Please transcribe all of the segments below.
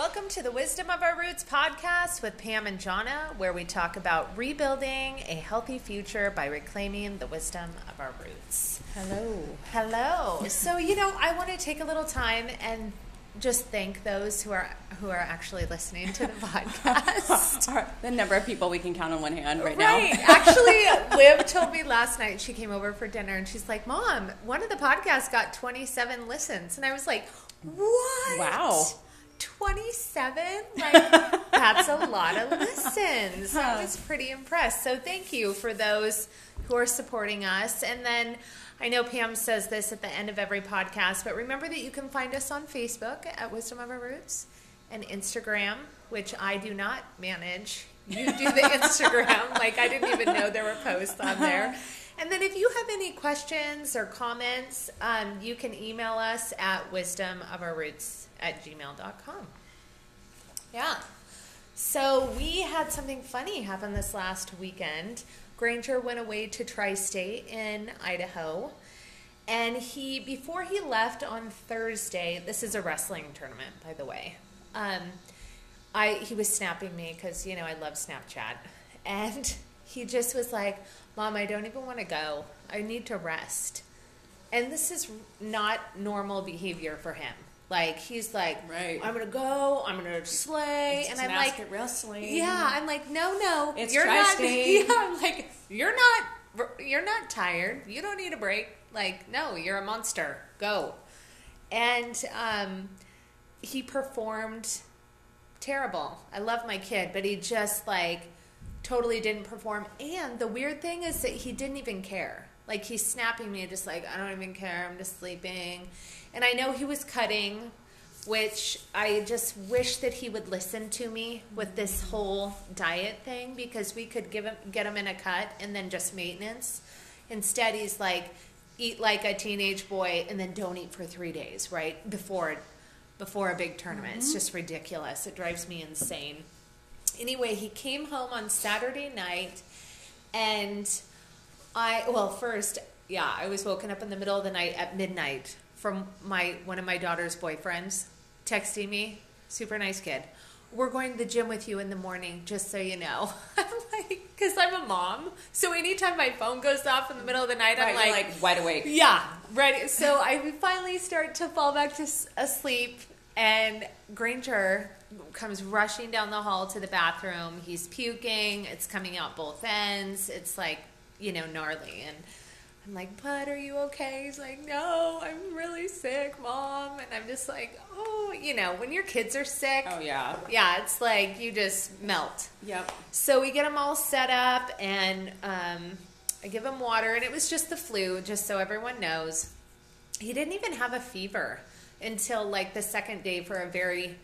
Welcome to the Wisdom of Our Roots podcast with Pam and Johnna, where we talk about rebuilding a healthy future by reclaiming the wisdom of our roots. Hello. Hello. So, you know, I want to take a little time and just thank those who are who are actually listening to the podcast. the number of people we can count on one hand right, right. now. actually, Liv told me last night she came over for dinner and she's like, "Mom, one of the podcasts got 27 listens," and I was like, "What? Wow." 27 like that's a lot of listens. I was pretty impressed. So thank you for those who are supporting us. And then i know pam says this at the end of every podcast but remember that you can find us on facebook at wisdom of our roots and instagram which i do not manage. You do the instagram. Like i didn't even know there were posts on there. And then if you have any questions or comments um, you can email us at wisdom of our roots at gmail.com. Yeah. So we had something funny happen this last weekend. Granger went away to Tri State in Idaho. And he, before he left on Thursday, this is a wrestling tournament, by the way. Um, I he was snapping me because you know I love Snapchat, and he just was like, "Mom, I don't even want to go. I need to rest." And this is not normal behavior for him. Like he's like, right. I'm gonna go. I'm gonna slay, It's and I'm like, wrestling. yeah. I'm like, no, no, It's you're not. Yeah, I'm like, you're not. You're not tired. You don't need a break. Like, no, you're a monster. Go. And um, he performed terrible. I love my kid, but he just like totally didn't perform. And the weird thing is that he didn't even care. Like he's snapping me, just like I don't even care. I'm just sleeping. And I know he was cutting, which I just wish that he would listen to me with this whole diet thing because we could give him get him in a cut and then just maintenance. Instead, he's like eat like a teenage boy and then don't eat for three days, right before before a big tournament. It's mm-hmm. just ridiculous. It drives me insane. Anyway, he came home on Saturday night and I well, first, yeah, I was woken up in the middle of the night at midnight from my one of my daughter's boyfriends texting me. Super nice kid. We're going to the gym with you in the morning, just so you know. I'm like, because I'm a mom, so anytime my phone goes off in the middle of the night, Right, I'm like, like wide awake. yeah, ready. So I finally start to fall back to asleep, and Granger comes rushing down the hall to the bathroom. He's puking. It's coming out both ends. It's like, you know, gnarly. And I'm like, Bud, are you okay? He's like, No, I'm really sick, Mom. And I'm just like, Oh, you know, when your kids are sick, Oh yeah. yeah, it's like you just melt. Yep. So we get them all set up, and um, I give him water, and it was just the flu, just so everyone knows. He didn't even have a fever until like the second day for a very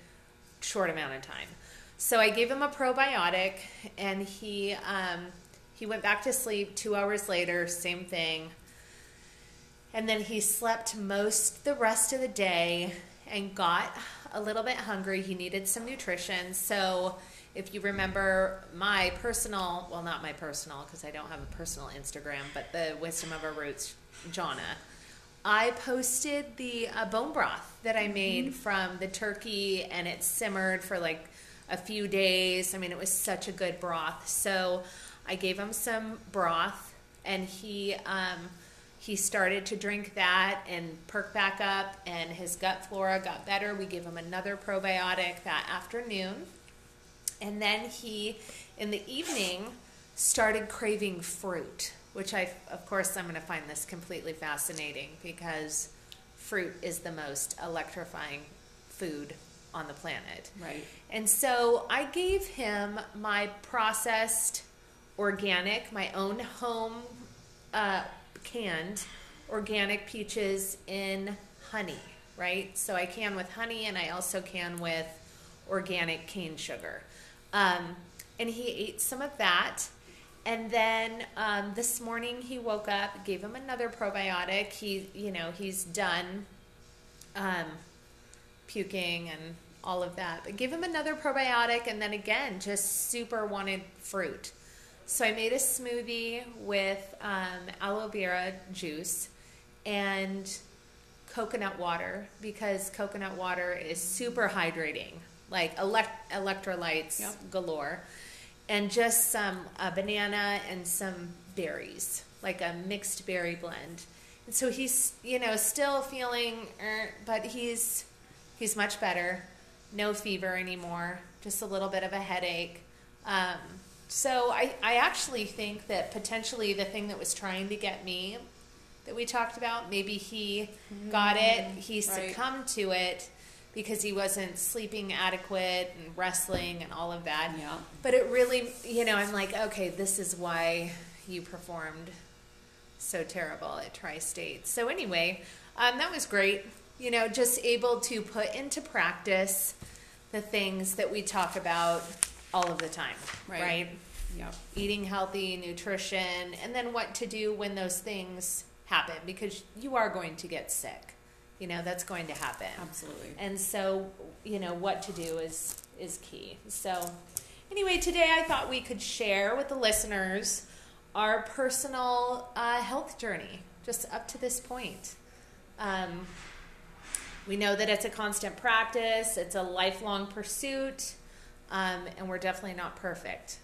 short amount of time. So I gave him a probiotic, and he um, he went back to sleep. Two hours later, same thing. And then he slept most the rest of the day and got a little bit hungry. He needed some nutrition. So, if you remember my personal, well, not my personal, because I don't have a personal Instagram, but the Wisdom of Our Roots, Johnna, I posted the uh, bone broth that I made from the turkey and it simmered for like a few days. I mean, it was such a good broth. So, I gave him some broth and he, um, he started to drink that and perk back up and his gut flora got better. We gave him another probiotic that afternoon. And then he in the evening started craving fruit which i of course i'm going to find this completely fascinating because fruit is the most electrifying food on the planet. Right. and so I gave him my processed organic, my own home uh, canned organic peaches in honey, right? So I can with honey and I also can with organic cane sugar. Um, and he ate some of that. And then um, this morning he woke up, gave him another probiotic. He, you know, he's done um, puking and all of that. But give him another probiotic, and then again, just super wanted fruit. So I made a smoothie with um, aloe vera juice and coconut water because coconut water is super hydrating like elect- electrolytes Yep. galore, and just some a banana and some berries, like a mixed berry blend. And so he's you know still feeling, er, but he's he's much better. No fever anymore. Just a little bit of a headache. Um, so I, I actually think that potentially the thing that was trying to get me that we talked about, maybe he got it, he right. succumbed to it because he wasn't sleeping adequate and wrestling and all of that. Yeah. But it really, you know, I'm like, okay, this is why you performed so terrible at Tri State. So, anyway, um, that was great. You know, just able to put into practice the things that we talk about all of the time, Right. right? Yep. Eating healthy, nutrition, and then what to do when those things happen because you are going to get sick. You know, that's going to happen. Absolutely. And so, you know, what to do is is key. So, anyway, today I thought we could share with the listeners our personal uh, health journey, just up to this point. Um, we know that it's a constant practice; it's a lifelong pursuit, um, and we're definitely not perfect,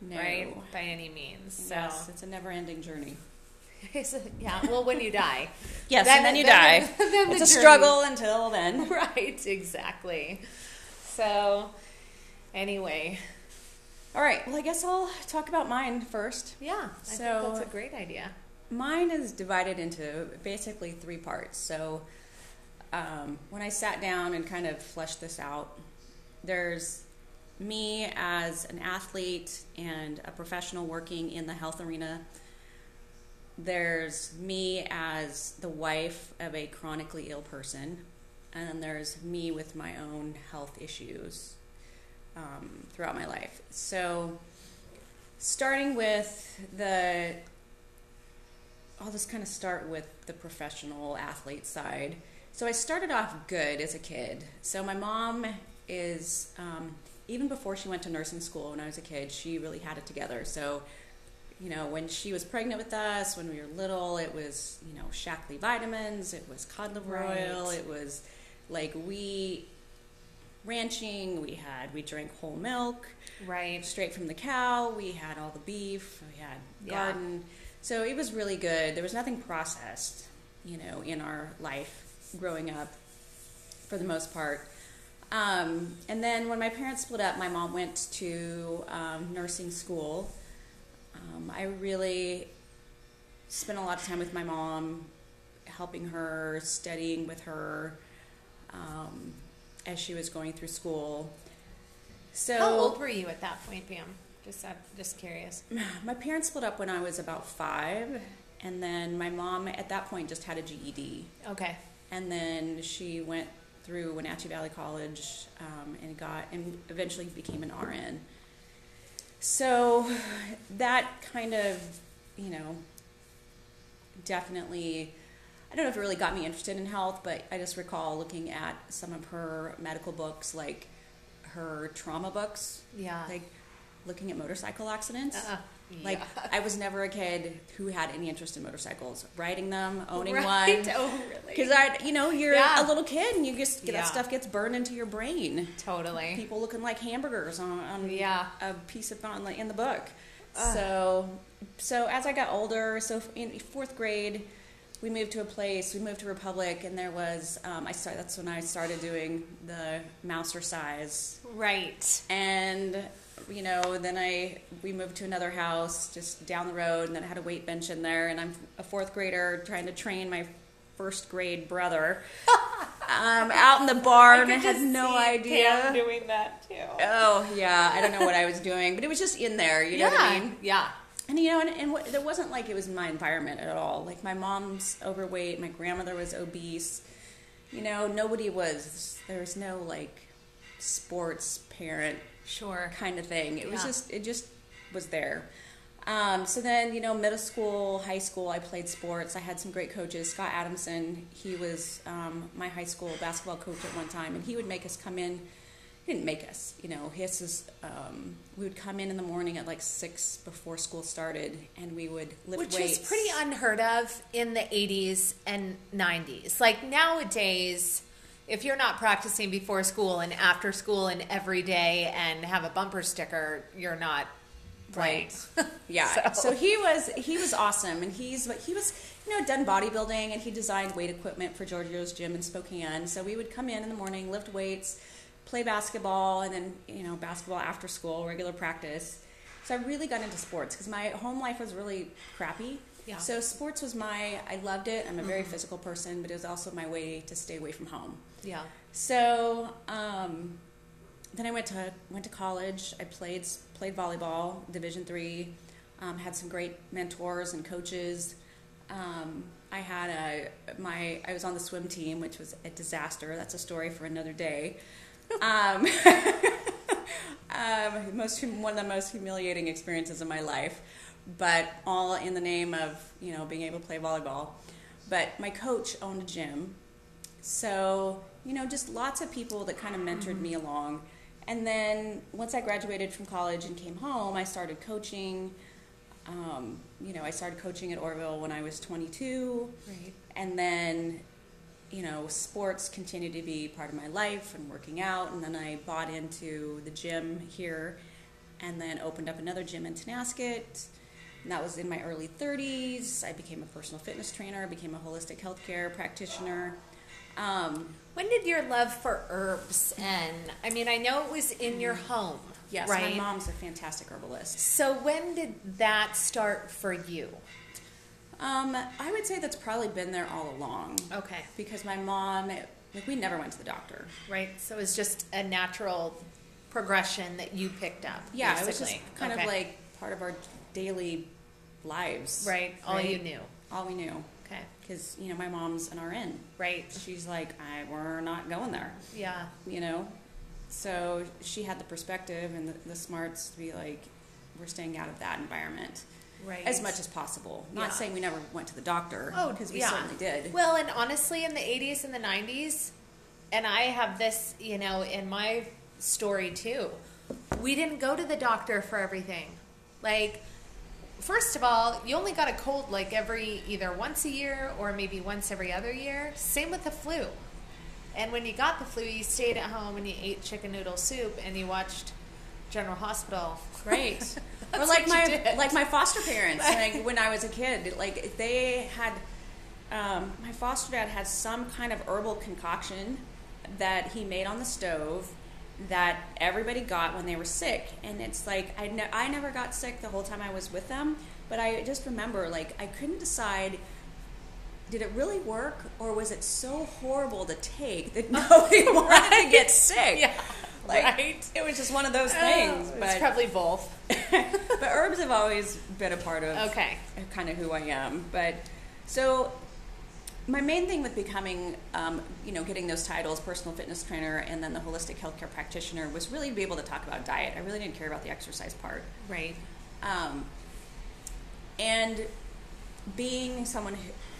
No. right, by any means. So, Yes, it's a never-ending journey. yeah. Well, when you die, Yes, Then- and then you then- die. then the it's a journey. struggle until then. right? Exactly. So, anyway, All right. Well, I guess I'll talk about mine first. yeah, I So- think that's a great idea. Mine is divided into basically three parts. So, um, when I sat down and kind of fleshed this out, there's me as an athlete and a professional working in the health arena. There's me as the wife of a chronically ill person. And then there's me with my own health issues um, throughout my life. So, starting with the I'll just kind of start with the professional athlete side. So I started off good as a kid. So my mom is, um, even before she went to nursing school when I was a kid, she really had it together. So, you know, when she was pregnant with us, when we were little, it was, you know, Shaklee vitamins, it was cod liver oil, it was like we ranching, we had, we drank whole milk Right. straight from the cow. We had all the beef. We had Yeah. garden. So it was really good. There was nothing processed, you know, in our life growing up, for the most part. Um, and then when my parents split up, my mom went to um, nursing school. Um, I really spent a lot of time with my mom, helping her, studying with her um, as she was going through school. So How old were you at that point, Pam? Just, uh, just curious. my parents split up when I was about five, and then my mom at that point just had a GED, Okay. and then she went through Wenatchee Valley College um, and got and eventually became an RN. So that kind of, you know, definitely. I don't know if it really got me interested in health, but I just recall looking at some of her medical books, like her trauma books, Yeah. like looking at motorcycle accidents. Uh-uh. Like Yeah. I was never a kid who had any interest in motorcycles, riding them, owning right. one. Oh, really? Because I, you know, you're Yeah. a little kid and you just Yeah. that stuff gets burned into your brain. totally. People looking like hamburgers on, on Yeah. a piece of on in the book. Ugh. So, so as I got older, so in fourth grade, we moved to a place. We moved to Republic, and there was um, I started. That's when I started doing the Mouser size Right. and you know then i we moved to another house just down the road and then i had a weight bench in there and i'm a fourth grader trying to train my first grade brother um, out in the barn i, could had no idea Pam doing that too. oh yeah i don't know what i was doing but it was just in there you know yeah. what i mean Yeah. and you know, and, and what, there wasn't like it was my environment at all. Like my mom's overweight, my grandmother was obese. You know, nobody was. There was no like sports parent Sure. kind of thing. It was just it just was there. Um, so then, you know, middle school, high school, I played sports. I had some great coaches. Scott Adamson, he was um, my high school basketball coach at one time, and he would make us come in. He didn't make us, you know. His is um, we would come in in the morning at like six before school started, and we would lift Which weights. is pretty unheard of in the 80s and 90s. Like nowadays, if you're not practicing before school and after school and every day and have a bumper sticker, you're not Right. Yeah. So- So. he was he was awesome, and he's he was you know done bodybuilding, and he designed weight equipment for Giorgio's gym in Spokane. So we would come in in the morning, lift weights, play basketball, and then you know basketball after school, regular practice. So I really got into sports because my home life was really crappy. Yeah. So sports was my I loved it. I'm a very mm-hmm. physical person, but it was also my way to stay away from home. Yeah. So um, then I went to went to college. I played played volleyball, Division three. Um, had some great mentors and coaches. Um, I had a my I was on the swim team, which was a disaster. That's a story for another day. Um, um, most one of the most humiliating experiences of my life, but all in the name of you know being able to play volleyball. But my coach owned a gym, so you know just lots of people that kind of mentored me along. And then once I graduated from college and came home, I started coaching. Um, you know, I started coaching at Oroville when I was 22 Right. and then you know sports continued to be part of my life and working out and then i bought into the gym here and then opened up another gym in Tonasket. And that was in my early 30s. I became a personal fitness trainer, became a holistic healthcare practitioner. Um, When did your love for herbs end? I mean, I know it was in your home. yes, right. my mom's a fantastic herbalist. So when did that start for you? Um, I would say that's probably been there all along Okay. because my mom, like, we never went to the doctor. Right. So it was just a natural progression that you picked up. Yeah, it was just kind Okay. of like part of our daily lives. right. All right? you knew. All we knew. Because, you know, my mom's an RN. Right. She's like, I, we're not going there, Yeah. you know? So she had the perspective and the, the smarts to be like, we're staying out of that environment Right. as much as possible. Not Yeah. saying we never went to the doctor, Oh, because we yeah. certainly did. Well, and honestly, in the 80s and the 90s, and I have this, you know, in my story too, we didn't go to the doctor for everything. Like, first of all, you only got a cold like every either once a year or maybe once every other year. Same with the flu. And when you got the flu, you stayed at home and you ate chicken noodle soup and you watched General Hospital. Great. or like my did. like my foster parents, like when I was a kid, like they had um, my foster dad had some kind of herbal concoction that he made on the stove that everybody got when they were sick, and it's like I ne- I never got sick the whole time I was with them, but I just remember like I couldn't decide. Did it really work, or was it so horrible to take that nobody wanted to get sick? Yeah, like, right. It was just one of those things. Oh, but it's probably both. but herbs have always been a part of Okay. kind of who I am. But so my main thing with becoming, um, you know, getting those titles, personal fitness trainer and then the holistic healthcare practitioner, was really to be able to talk about diet. I really didn't care about the exercise part. Right. Um, and being someone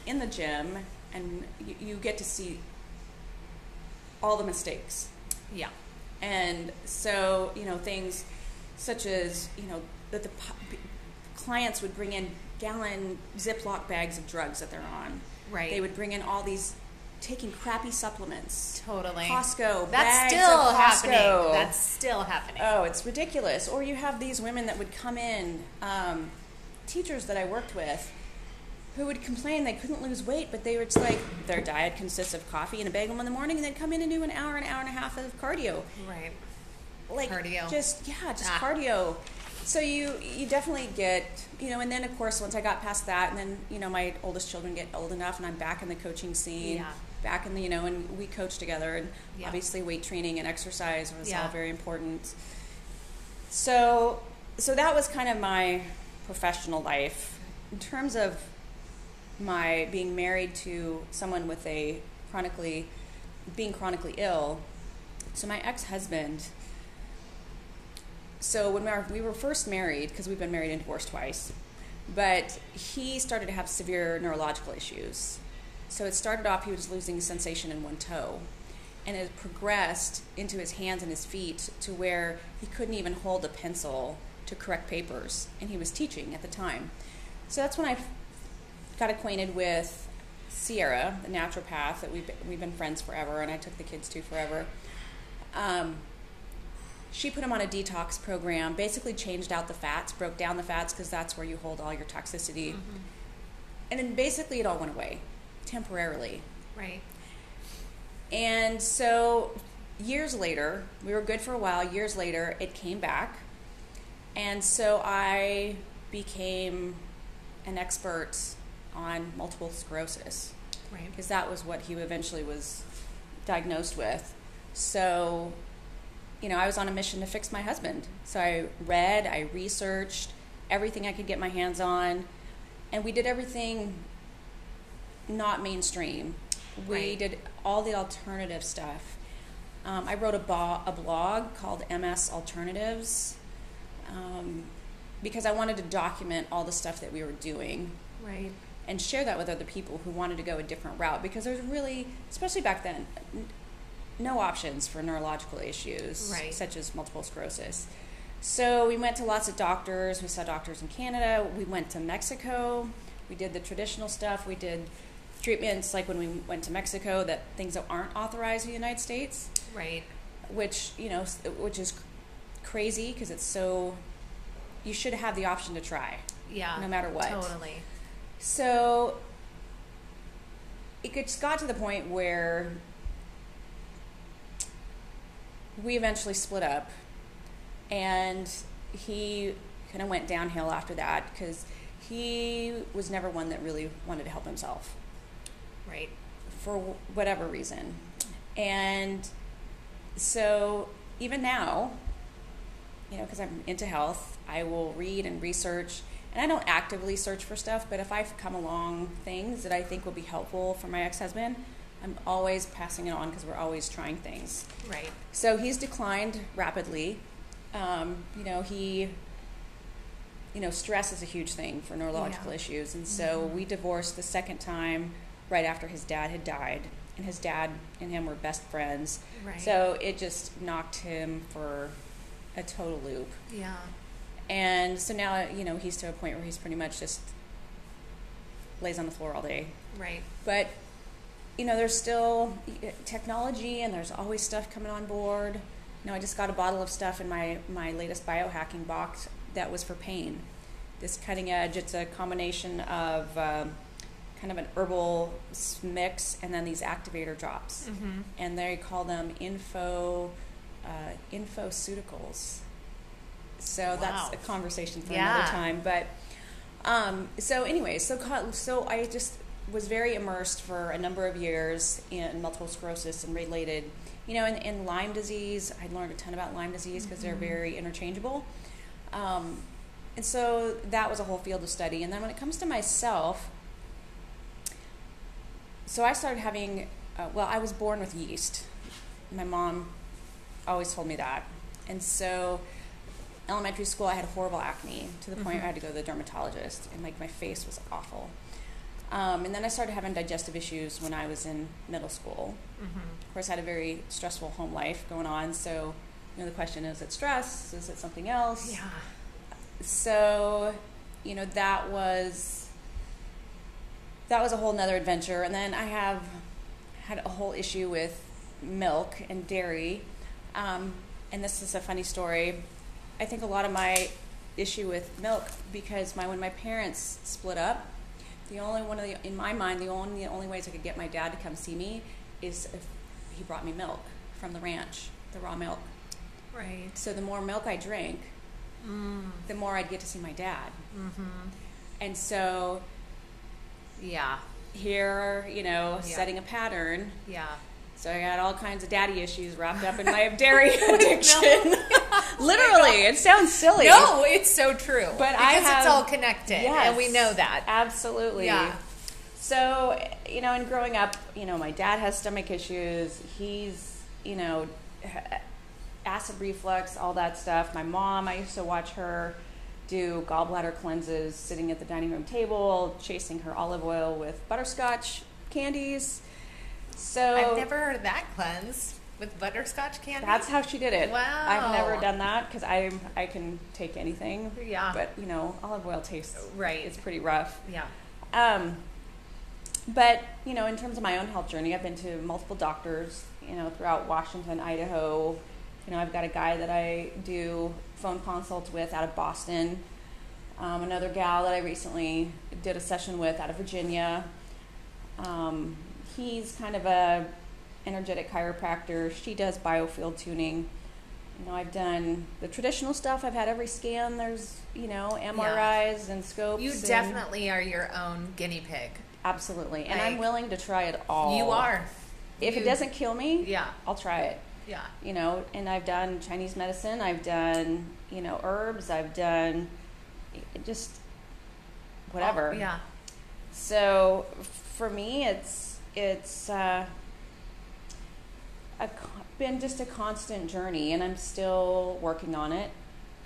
in the gym, and you, you get to see all the mistakes Yeah. and so, you know, things such as, you know, that the clients would bring in gallon Ziploc bags of drugs that they're on. Right. They would bring in all these, taking crappy supplements. Totally. Costco. That's still of happening. That's still happening. Oh, it's ridiculous. Or you have these women that would come in, um, teachers that I worked with, who would complain they couldn't lose weight, but they were just like, their diet consists of coffee and a bagel in the morning, and they'd come in and do an hour, an hour and a half of cardio. Right. Like Cardio. Just yeah, just Ah. cardio. So you you definitely get you know, and then of course once I got past that, and then you know my oldest children get old enough, and I'm back in the coaching scene. Yeah. Back in the you know, and we coach together, and Yeah. obviously weight training and exercise was Yeah. all very important. So so that was kind of my professional life in terms of my being married to someone with a chronically being chronically ill. So my ex-husband so when we were, we were first married, because we've been married and divorced twice, but he started to have severe neurological issues. So it started off he was losing sensation in one toe, and it progressed into his hands and his feet to where he couldn't even hold a pencil to correct papers, and he was teaching at the time. So that's when I got acquainted with Sierra, the naturopath that we've we've been friends forever, and I took the kids to forever. Um, she put him on a detox program. Basically, changed out the fats, broke down the fats because that's where you hold all your toxicity, Mm-hmm. and then basically it all went away temporarily. Right. And so years later, we were good for a while. Years later, it came back. And so I became an expert on multiple sclerosis Right. because that was what he eventually was diagnosed with. So, you know, I was on a mission to fix my husband. So I read, I researched everything I could get my hands on, and we did everything not mainstream. We Right. did all the alternative stuff. Um, I wrote a, bo- a blog called MS Alternatives um, because I wanted to document all the stuff that we were doing Right. and share that with other people who wanted to go a different route because there's really, especially back then, no options for neurological issues Right. such as multiple sclerosis. So we went to lots of doctors. We saw doctors in Canada. We went to Mexico. We did the traditional stuff. We did treatments like when we went to Mexico that things that aren't authorized in the United States, Right. which you know, which is crazy because it's so. You should have the option to try, Yeah. no matter what. Totally. So it just got to the point where we eventually split up, and he kind of went downhill after that because he was never one that really wanted to help himself Right. for whatever reason. And so even now, you know, because I'm into health, I will read and research. And I don't actively search for stuff, but if I've come along things that I think will be helpful for my ex husband, I'm always passing it on because we're always trying things. Right. So he's declined rapidly. Um, you know, he, you know, stress is a huge thing for neurological Yeah. issues. And so Mhm. we divorced the second time right after his dad had died. And his dad and him were best friends. Right. So it just knocked him for a total loop. Yeah. And so now, you know, he's to a point where he's pretty much just lays on the floor all day. Right. But you know, there's still technology, and there's always stuff coming on board. You know, I just got a bottle of stuff in my my latest biohacking box that was for pain. This cutting edge. It's a combination of um, kind of an herbal mix and then these activator drops, Mm-hmm. and they call them info uh, infoceuticals. So that's a conversation for Yeah. another time. But um, so, anyway, so so I just was very immersed for a number of years in multiple sclerosis and related, you know, in, in Lyme disease. I learned a ton about Lyme disease because they're Mhm. very interchangeable. Um, and so that was a whole field of study. And then when it comes to myself, so I started having, uh, well, I was born with yeast. My mom always told me that. And so elementary school, I had horrible acne to the point Mhm. I had to go to the dermatologist, and like my face was awful. Um, and then I started having digestive issues when I was in middle school. Mm-hmm. Of course, I had a very stressful home life going on. So, you know, the question is: it stress? Is it something else? Yeah. so you know that was that was a whole nother adventure and then i have had a whole issue with milk and dairy um, and this is a funny story i think a lot of my issue with milk because my when my parents split up the only one of the in my mind the only the only ways i could get my dad to come see me is if he brought me milk from the ranch the raw milk Right. so the more milk i drank Mm. the more I'd get to see my dad. Mm-hmm. And so Yeah. here, you know, Yeah. setting a pattern. Yeah. So I got all kinds of daddy issues wrapped up in my dairy addiction. Literally, it sounds silly. No, it's so true. But because I have- it's all connected, Yes. and we know that. Absolutely. Yeah. So, you know, and growing up, you know, my dad has stomach issues. He's, you know, acid reflux, all that stuff. My mom, I used to watch her do gallbladder cleanses sitting at the dining room table, chasing her olive oil with butterscotch candies. So I've never heard of that cleanse with butterscotch candy. that's how she did it. Wow. I've never done that because I I can take anything. Yeah. But you know, olive oil tastes Right. It's pretty rough. yeah. Um, but you know, in terms of my own health journey, I've been to multiple doctors. You know, throughout Washington, Idaho. You know, I've got a guy that I do phone consults with out of Boston. Um, another gal that I recently did a session with out of Virginia. Um, he's kind of a energetic chiropractor. She does biofield tuning. You know, I've done the traditional stuff. I've had every scan. There's, you know, MRIs and scopes. You and- definitely are your own guinea pig. absolutely, and I'm willing to try it all. You are. If You- it doesn't kill me, Yeah. I'll try it. Yeah. You know, and I've done Chinese medicine. I've done, you know, herbs. I've done just whatever. Oh, yeah. So for me, it's it's uh, a, been just a constant journey, and I'm still working on it.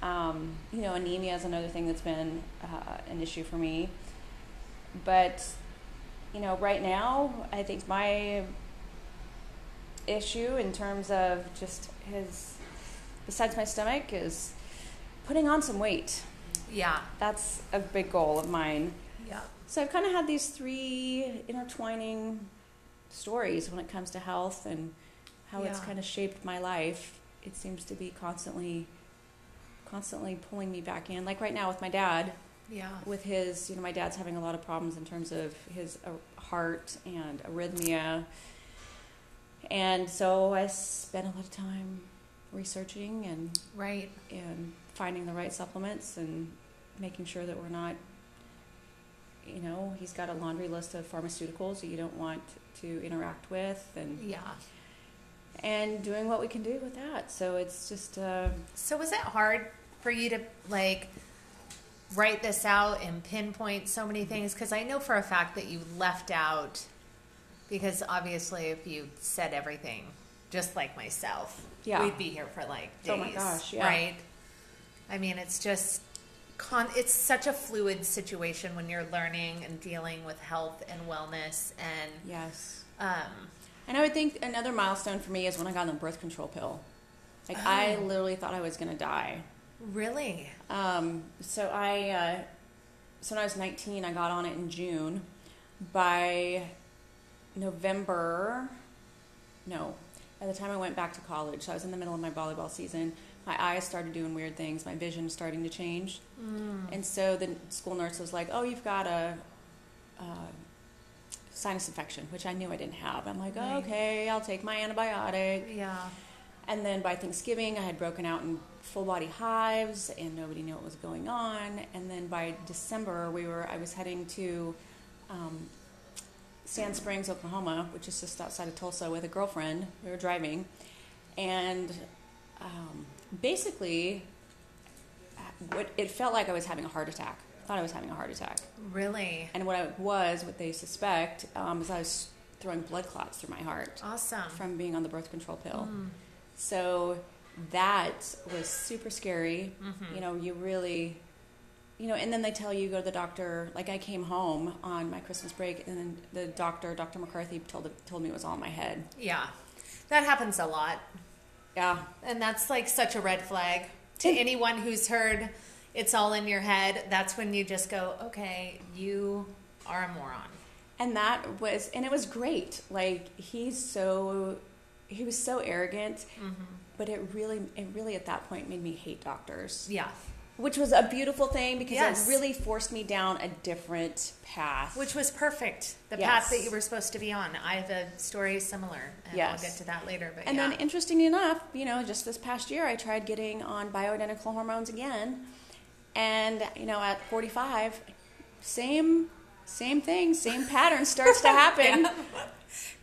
Um, you know, anemia is another thing that's been uh, an issue for me. But you know, right now, I think my issue in terms of just his, besides my stomach, is putting on some weight. Yeah. That's a big goal of mine. Yeah. So I've kind of had these three intertwining stories when it comes to health and how it's kind of shaped my life. It seems to be constantly, constantly pulling me back in. Like right now with my dad, Yeah. with his, you know, my dad's having a lot of problems in terms of his uh, heart and arrhythmia. And so I spent a lot of time researching and Right. and finding the right supplements and making sure that we're not you know he's got a laundry list of pharmaceuticals that you don't want to interact with and Yeah. and doing what we can do with that so it's just uh, So was it hard for you to like write this out and pinpoint so many things? Because I know for a fact that you left out because obviously if you said everything, just like myself, Yeah. we'd be here for like days. Oh my gosh, yeah. Right. I mean, it's just con. It's such a fluid situation when you're learning and dealing with health and wellness and yes um, and i would think another milestone for me is when i got on the birth control pill like i Oh. literally thought i was going to die really. Um, so I, uh, so when I was 19, I got on it in June. By November, no, by the time I went back to college, so I was in the middle of my volleyball season. My eyes started doing weird things. My vision starting to change, and so the school nurse was like, "Oh, you've got a." Uh, sinus infection, which I knew I didn't have. I'm like, Right. okay, I'll take my antibiotic. Yeah. And then by Thanksgiving, I had broken out in full body hives, and nobody knew what was going on. And then by December, we were I was heading to um, Sand Springs, Oklahoma, which is just outside of Tulsa, with a girlfriend. We were driving, and um, basically, what it felt like I was having a heart attack. I thought I was having a heart attack. Really. And what I was, what they suspect, um, is I was throwing blood clots through my heart Awesome. from being on the birth control pill. Mm. So that was super scary. Mhm. You know, you really, you know, and then they tell you go to the doctor. Like I came home on my Christmas break, and then the doctor, Dr. McCarthy, told told me it was all in my head. Yeah. That happens a lot. Yeah, And that's like such a red flag to And- anyone who's heard it's all in your head. That's when you just go, okay, you are a moron. and that was, and it was great. Like he's so, he was so arrogant, mm-hmm. but it really, it really at that point made me hate doctors. Yeah. Which was a beautiful thing because Yes. it really forced me down a different path. Which was perfect. The Yes. path that you were supposed to be on. I have a story similar, and Yes. I'll get to that later. But and yeah. then, interestingly enough, you know, just this past year, I tried getting on bioidentical hormones again, and you know, at 45, same, same thing, same pattern starts to happen.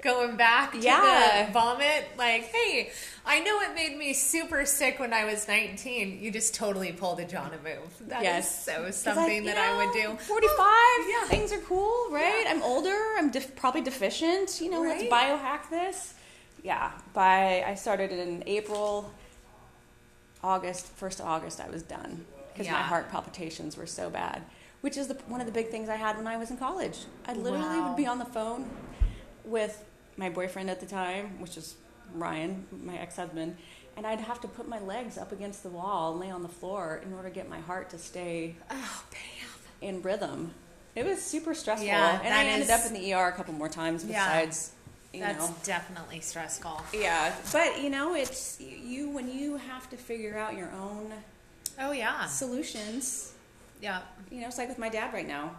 Going back to Yeah. the vomit, like, hey, I know it made me super sick when I was 19. You just totally pulled a John move. That is Yes. so 'Cause something you that I would do. 45, Yeah. things are cool, right? Yeah. I'm older. I'm def- probably deficient. You know, let's biohack this. Yeah. By I started in April, August, first of August, I was done because my heart palpitations were so bad. Which is the, one of the big things I had when I was in college. I literally Wow. would be on the phone with my boyfriend at the time, which is Ryan, my ex-husband, and I'd have to put my legs up against the wall and lay on the floor in order to get my heart to stay Oh, in rhythm. It was super stressful. Yeah, and I ended is- up in the ER a couple more times Yeah. besides, you That's know. definitely stressful. Yeah, but you know, it's you when you have to figure out your own Oh yeah, solutions. yeah, You know, it's like with my dad right now.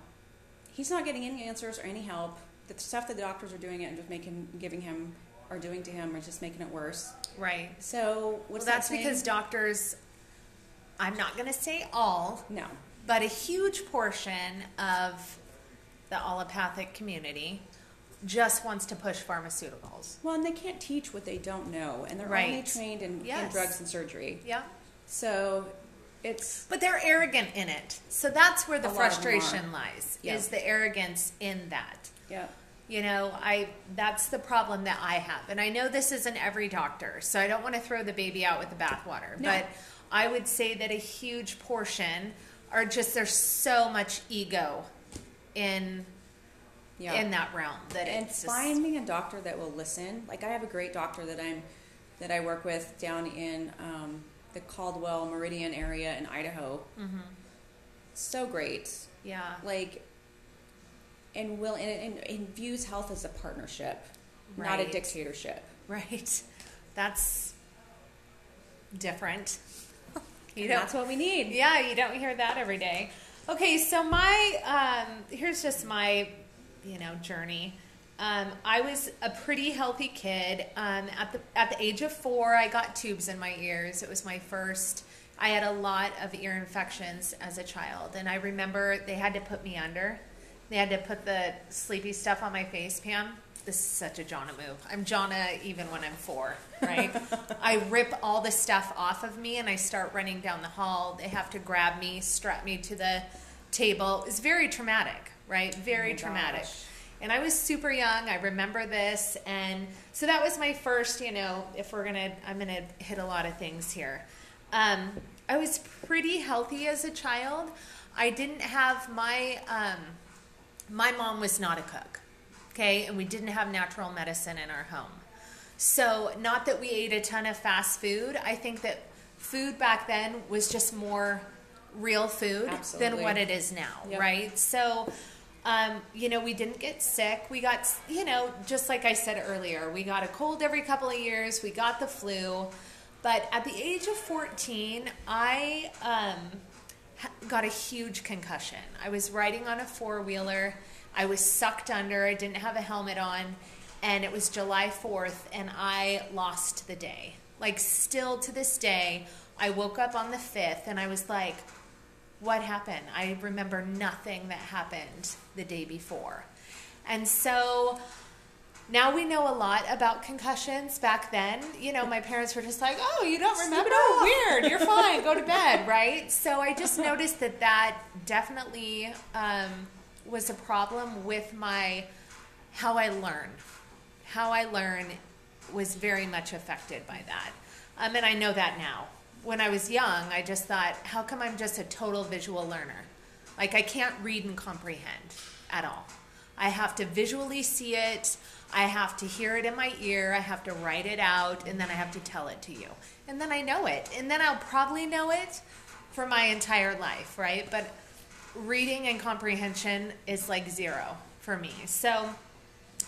He's not getting any answers or any help. The stuff that the doctors are doing it and just making, giving him, or doing to him, are just making it worse. right. So what's well, that's that because doctors. I'm not going to say all, no, but a huge portion of the allopathic community just wants to push pharmaceuticals. well, and they can't teach what they don't know, and they're only trained in, in drugs and surgery. Yeah. So it's But they're arrogant in it. So that's where the A lot of them frustration lies. Yeah. Is the arrogance in that. yeah, You know, I that's the problem that I have. And I know this isn't every doctor, so I don't want to throw the baby out with the bathwater. No. But I would say that a huge portion are just there's so much ego in yeah. in that realm that and it's just, finding a doctor that will listen. Like I have a great doctor that I'm that I work with down in um, the Caldwell Meridian area in Idaho. Mm-hmm. So great. yeah. like and will and, and, and views health as a partnership not a dictatorship Right. That's different. you don't that's what we need Yeah, you don't hear that every day. Okay, so my um, here's just my you know journey. Um, I was a pretty healthy kid. Um, at the at the age of four, I got tubes in my ears. It was my first. I had a lot of ear infections as a child, and I remember they had to put me under. They had to put the sleepy stuff on my face, Pam. This is such a Johnna move. I'm Johnna even when I'm four, right? I rip all the stuff off of me and I start running down the hall. They have to grab me, strap me to the table. It's very traumatic, right? Very Oh traumatic. gosh. And I was super young. I remember this. And so that was my first, you know, if we're going to, I'm going to hit a lot of things here. Um, I was pretty healthy as a child. I didn't have my, um, my mom was not a cook, okay? And we didn't have natural medicine in our home. So, not that we ate a ton of fast food. I think that food back then was just more real food Absolutely. than what it is now, Yep. right? So, um, you know, we didn't get sick. We got, you know, just like I said earlier, we got a cold every couple of years. We got the flu. But at the age of 14, I um, got a huge concussion. I was riding on a four wheeler. I was sucked under. I didn't have a helmet on. And it was July 4th, and I lost the day. Like, still to this day, I woke up on the 5th and I was like, what happened? I remember nothing that happened the day before. And so now we know a lot about concussions. Back then, you know, my parents were just like, oh, you don't remember? Oh, Weird. You're fine. Go to bed, right? So I just noticed that that definitely um, was a problem with my how I learn. How I learn was very much affected by that. Um, and I know that now. When I was young, I just thought, how come I'm just a total visual learner? Like, I can't read and comprehend at all. I have to visually see it, I have to hear it in my ear, I have to write it out, and then I have to tell it to you. And then I know it. And then I'll probably know it for my entire life, right? But reading and comprehension is like zero for me. So,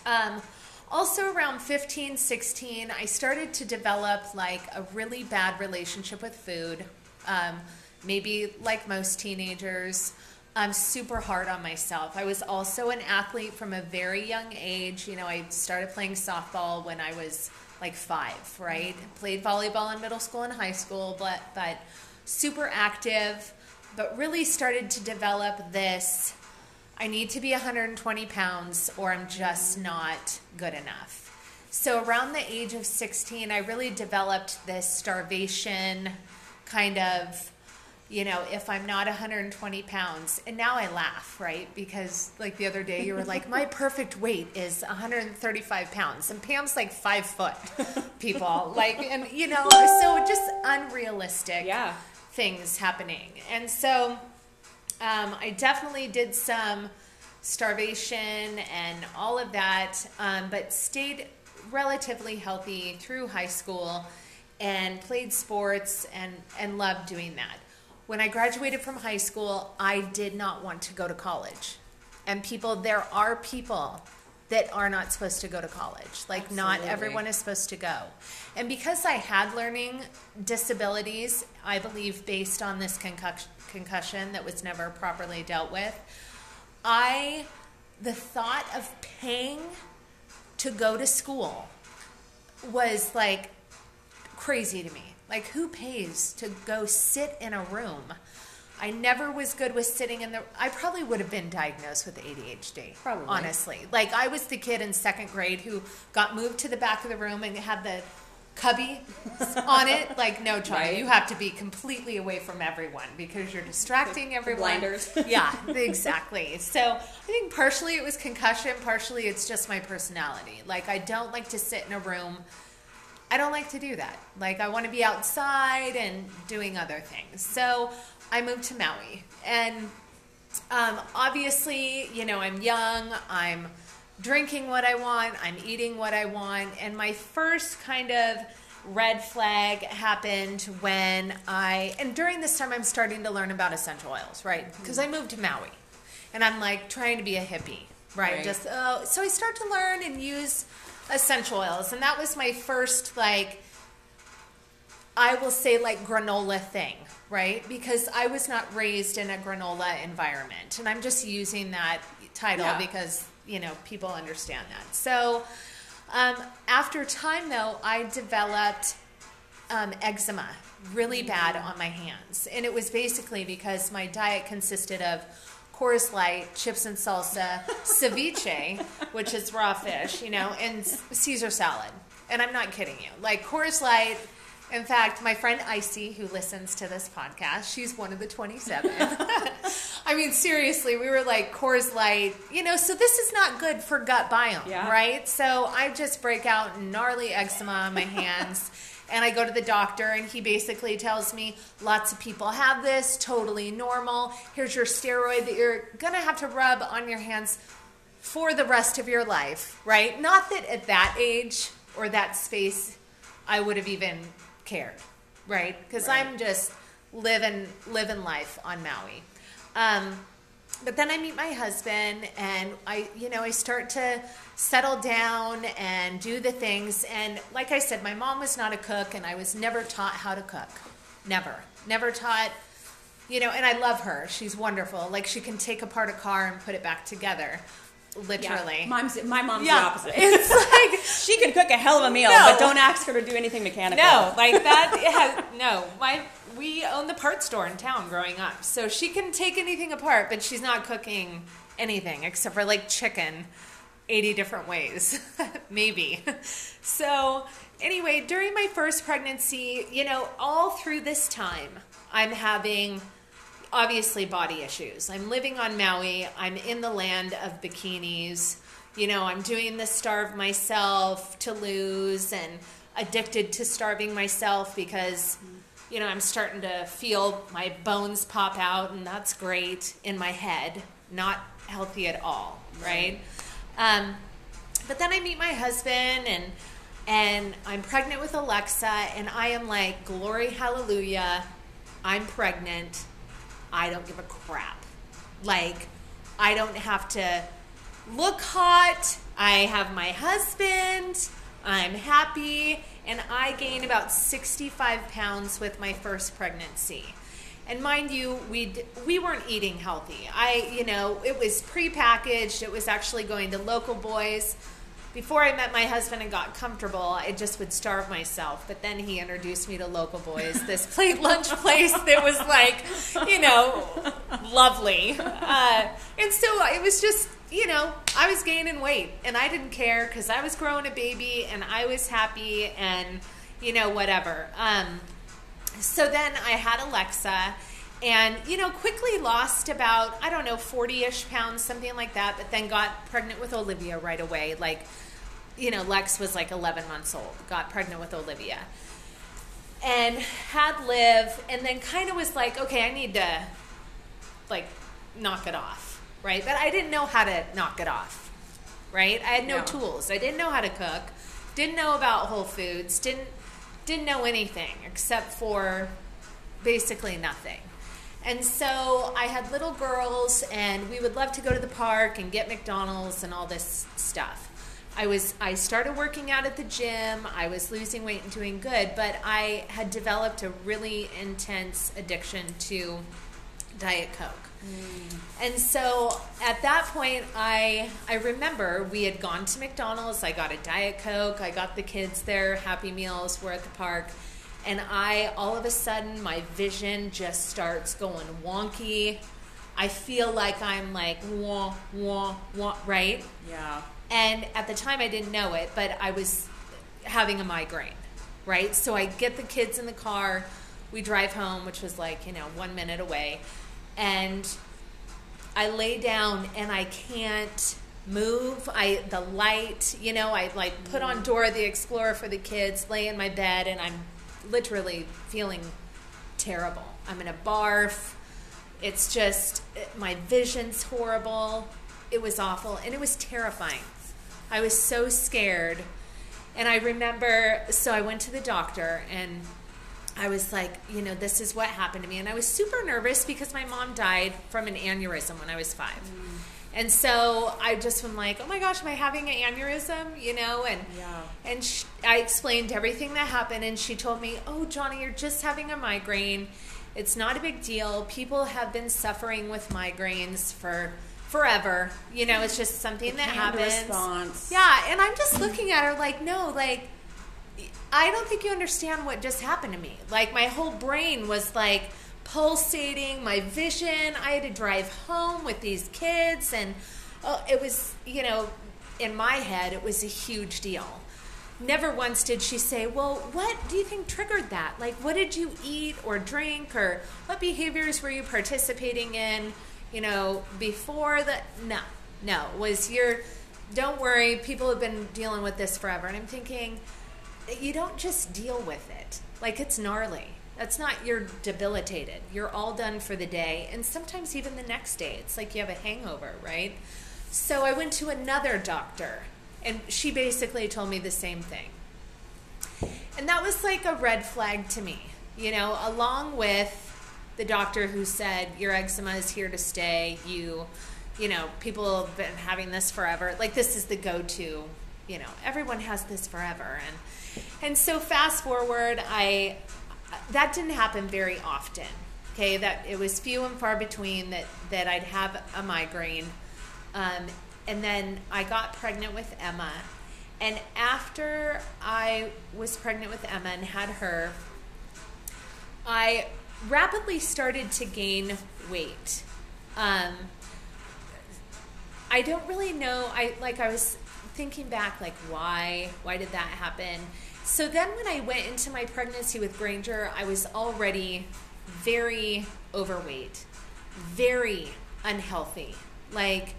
um, also around 15, 16, I started to develop like a really bad relationship with food. Um, maybe like most teenagers, I'm super hard on myself. I was also an athlete from a very young age. You know, I started playing softball when I was like five, right? Mm-hmm. Played volleyball in middle school and high school, but but super active, but really started to develop this I need to be 120 pounds or I'm just mm-hmm. not good enough. So, around the age of 16, I really developed this starvation kind of, you know, if I'm not 120 pounds. And now I laugh, right? Because, like the other day, you were like, my perfect weight is 135 pounds. And Pam's like five foot, people. Like, and, you know, so just unrealistic Yeah. things happening. And so, um, I definitely did some starvation and all of that, um, but stayed relatively healthy through high school and played sports and, and loved doing that. When I graduated from high school, I did not want to go to college. And people, there are people that are not supposed to go to college. Like, not everyone is supposed to go. And because I had learning disabilities, I believe based on this concussion, concussion that was never properly dealt with, I, the thought of paying to go to school was like crazy to me. Like, who pays to go sit in a room? I never was good with sitting in the. I probably would have been diagnosed with ADHD. Probably. Honestly. Like, I was the kid in second grade who got moved to the back of the room and had the cubby on it. Like, no, child, Right. you have to be completely away from everyone because you're distracting everyone. blinders. yeah, exactly. So I think partially it was concussion, partially it's just my personality. Like, I don't like to sit in a room. I don't like to do that. Like, I want to be outside and doing other things. So I moved to Maui. And um, obviously, you know, I'm young, I'm drinking what I want, I'm eating what I want. And my first kind of red flag happened when I, and during this time, I'm starting to learn about essential oils, right? Because I moved to Maui and I'm like trying to be a hippie, right? Right. Just, oh, so I start to learn and use essential oils. And that was my first, like, I will say like granola thing, right? Because I was not raised in a granola environment. And I'm just using that title Yeah. because, you know, people understand that. So um, after time, though, I developed um, eczema really bad on my hands. And it was basically because my diet consisted of Coors Light, chips and salsa, ceviche, which is raw fish, you know, and Caesar salad. And I'm not kidding you. Like Coors Light, in fact, my friend Icy, who listens to this podcast, she's one of the 27. I mean, seriously, we were like Coors Light, you know, so this is not good for gut biome, Yeah. right? So I just break out gnarly eczema on my hands. And I go to the doctor, and he basically tells me lots of people have this, totally normal. Here's your steroid that you're gonna have to rub on your hands for the rest of your life, right? Not that at that age or that space I would have even cared, right? Because Right. I'm just living living life on Maui. Um, but then I meet my husband, and I, you know, I start to settle down and do the things. And like I said, my mom was not a cook, and I was never taught how to cook. Never, never taught. You know, and I love her. She's wonderful. Like she can take apart a car and put it back together, literally. Yeah. Mom's, my mom's Yeah. the opposite. It's like she can cook a hell of a meal, No. but don't ask her to do anything mechanical. No, like that. Has, no, my we owned the part store in town growing up, so she can take anything apart, but she's not cooking anything except for like chicken, eighty different ways, maybe. So anyway, during my first pregnancy, you know, all through this time, I'm having obviously body issues. I'm living on Maui. I'm in the land of bikinis. You know, I'm doing the starve myself to lose and addicted to starving myself because you know, I'm starting to feel my bones pop out and that's great in my head. Not healthy at all, right? Um, but then I meet my husband and and I'm pregnant with Alexa and I am like, glory hallelujah, I'm pregnant. I don't give a crap. Like, I don't have to look hot. I have my husband. I'm happy. And I gained about 65 pounds with my first pregnancy. And mind you, we we weren't eating healthy. I, you know, it was prepackaged. It was actually going to local boys. Before I met my husband and got comfortable, I just would starve myself. But then he introduced me to local boys, this plate lunch place that was like, you know, lovely. Uh, and so it was just, you know, I was gaining weight and I didn't care because I was growing a baby and I was happy and, you know, whatever. Um, so then I had Alexa and, you know, quickly lost about, I don't know, 40 ish pounds, something like that, but then got pregnant with Olivia right away. Like, you know, Lex was like 11 months old, got pregnant with Olivia. And had Liv, and then kind of was like, okay, I need to, like, knock it off, right? But I didn't know how to knock it off, right? I had no Yeah. tools. I didn't know how to cook, didn't know about Whole Foods, didn't didn't know anything except for basically nothing. And so I had little girls, and we would love to go to the park and get McDonald's and all this stuff. I was I started working out at the gym. I was losing weight and doing good, but I had developed a really intense addiction to Diet Coke. And so at that point, I I remember we had gone to McDonald's. I got a Diet Coke. I got the kids their Happy Meals. We're at the park, and I all of a sudden my vision just starts going wonky. I feel like I'm like wah wah wah right. Yeah. And at the time, I didn't know it, but I was having a migraine, right? So I get the kids in the car. We drive home, which was like, you know, one minute away. And I lay down and I can't move. I the light, you know, I like put on mm. Dora the Explorer for the kids, lay in my bed, and I'm literally feeling terrible. I'm in a barf. It's just my vision's horrible. It was awful and it was terrifying. I was so scared. And I remember, so I went to the doctor and I was like, you know, this is what happened to me. And I was super nervous because my mom died from an aneurysm when I was five. Mm. And so I just am like, oh my gosh, am I having an aneurysm? You know, and Yeah. and sh I explained everything that happened, and she told me, oh Johnny, you're just having a migraine. It's not a big deal. People have been suffering with migraines for forever. You know, it's just something that happens. response. Yeah, and I'm just looking at her like, no, like, I don't think you understand what just happened to me. Like, my whole brain was like pulsating, my vision. I had to drive home with these kids, and oh, it was, you know, in my head, it was a huge deal. Never once did she say, Well, what do you think triggered that? Like, what did you eat or drink, or what behaviors were you participating in, you know, before the. No, no. It was your. Don't worry, people have been dealing with this forever. And I'm thinking, you don't just deal with it. Like, it's gnarly. That's not you're debilitated. You're all done for the day. And sometimes even the next day. It's like you have a hangover, right? So I went to another doctor, and she basically told me the same thing. And that was like a red flag to me, you know, along with the doctor who said, Your eczema is here to stay. You, you know, people have been having this forever. Like, this is the go to, you know, everyone has this forever. And, and so fast forward, I, that didn't happen very often. Okay, that it was few and far between that, that I'd have a migraine. Um, and then I got pregnant with Emma. And after I was pregnant with Emma and had her, I rapidly started to gain weight. Um, I don't really know. I like I was thinking back, like why? Why did that happen? So then, when I went into my pregnancy with Granger, I was already very overweight, very unhealthy, like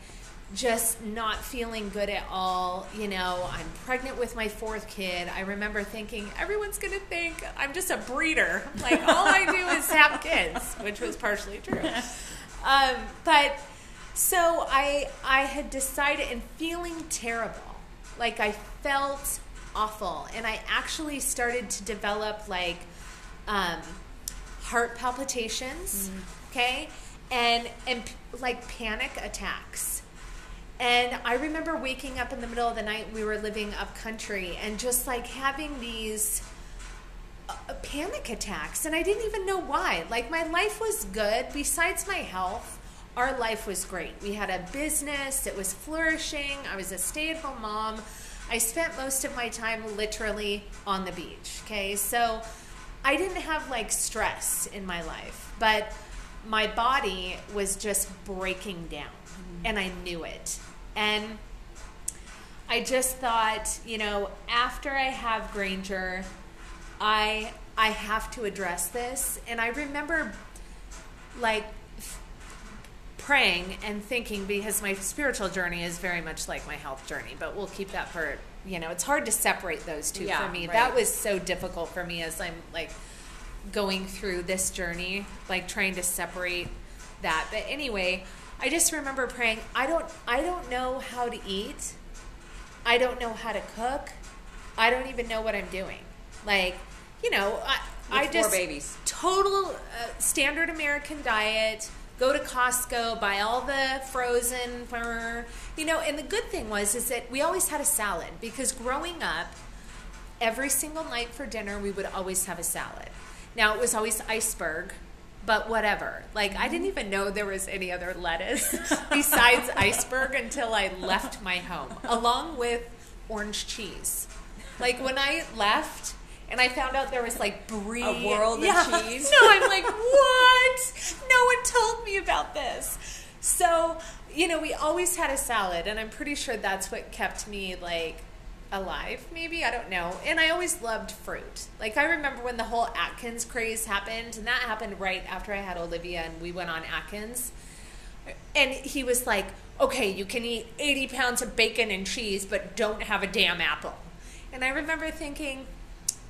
just not feeling good at all. You know, I'm pregnant with my fourth kid. I remember thinking, everyone's going to think I'm just a breeder. Like, all I do is have kids, which was partially true. Um, but so I, I had decided and feeling terrible. Like, I felt awful. And I actually started to develop, like, um, heart palpitations, okay? And, and like panic attacks. And I remember waking up in the middle of the night. We were living up country and just like having these uh, panic attacks. And I didn't even know why. Like, my life was good. Besides my health, our life was great. We had a business, it was flourishing. I was a stay at home mom. I spent most of my time literally on the beach. Okay. So I didn't have like stress in my life, but my body was just breaking down mm-hmm. and I knew it. And I just thought, you know, after I have Granger, I I have to address this. And I remember like praying and thinking because my spiritual journey is very much like my health journey, but we'll keep that for, you know, it's hard to separate those two Yeah, for me. right. That was so difficult for me as I'm like going through this journey, like trying to separate that. But anyway, I just remember praying, I don't I don't know how to eat. I don't know how to cook. I don't even know what I'm doing. Like, you know, I, I four just babies. total uh, standard American diet. Go to Costco, buy all the frozen, you know. And the good thing was is that we always had a salad because growing up, every single night for dinner we would always have a salad. Now it was always iceberg, but whatever. Like I didn't even know there was any other lettuce besides iceberg until I left my home, along with orange cheese. Like when I left and I found out there was like brie. A world of cheese. No, I'm like, what? No one told me about this. So, you know, we always had a salad, and I'm pretty sure that's what kept me like alive, maybe. I don't know. And I always loved fruit. Like, I remember when the whole Atkins craze happened, and that happened right after I had Olivia and we went on Atkins. And he was like, okay, you can eat 80 pounds of bacon and cheese, but don't have a damn apple. And I remember thinking,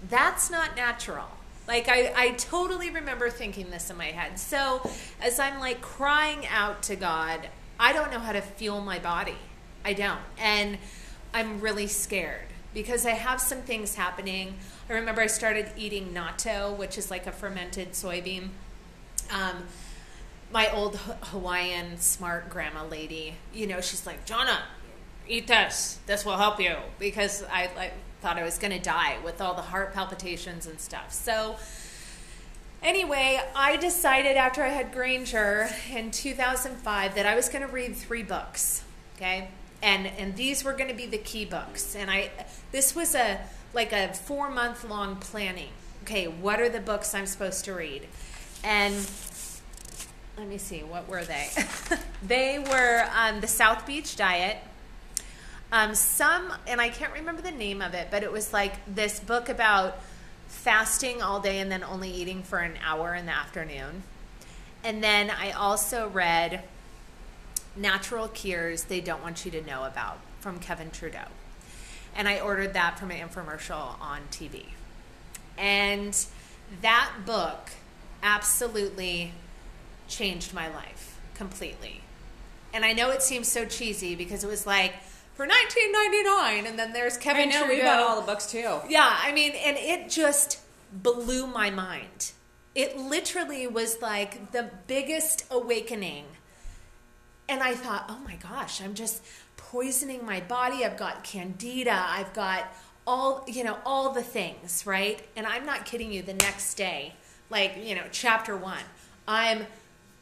that's not natural. Like, I, I totally remember thinking this in my head. So, as I'm like crying out to God, I don't know how to fuel my body. I don't. And I'm really scared because I have some things happening. I remember I started eating natto, which is like a fermented soybean. Um, my old Hawaiian smart grandma lady, you know, she's like, Johnna, eat this. This will help you because I like, thought I was going to die with all the heart palpitations and stuff. So, anyway, I decided after I had Granger in 2005 that I was going to read three books. Okay, and and these were going to be the key books. And I this was a like a four month long planning. Okay, what are the books I'm supposed to read? And let me see, what were they? they were um, the South Beach Diet. Um, some, and I can't remember the name of it, but it was like this book about fasting all day and then only eating for an hour in the afternoon. And then I also read Natural Cures They Don't Want You to Know About from Kevin Trudeau. And I ordered that from an infomercial on TV. And that book absolutely changed my life completely. And I know it seems so cheesy because it was like for 19.99 and then there's Kevin I know Trudeau. we bought all the books too. Yeah, I mean, and it just blew my mind. It literally was like the biggest awakening. And I thought, oh my gosh, I'm just poisoning my body. I've got candida. I've got all, you know, all the things, right? And I'm not kidding you, the next day, like, you know, chapter one, I'm,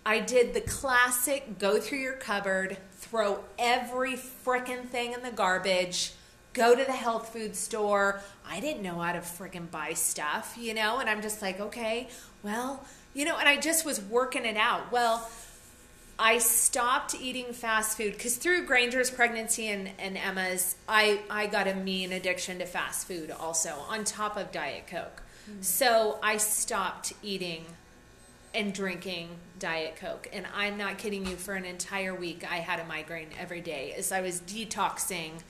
I did the classic go through your cupboard, throw every frickin' thing in the garbage, go to the health food store. I didn't know how to frickin' buy stuff, you know? And I'm just like, okay, well, you know, and I just was working it out. Well, I stopped eating fast food because through Granger's pregnancy and, and Emma's, I, I got a mean addiction to fast food also, on top of Diet Coke. Mm-hmm. So I stopped eating and drinking Diet Coke. And I'm not kidding you, for an entire week, I had a migraine every day as I was detoxing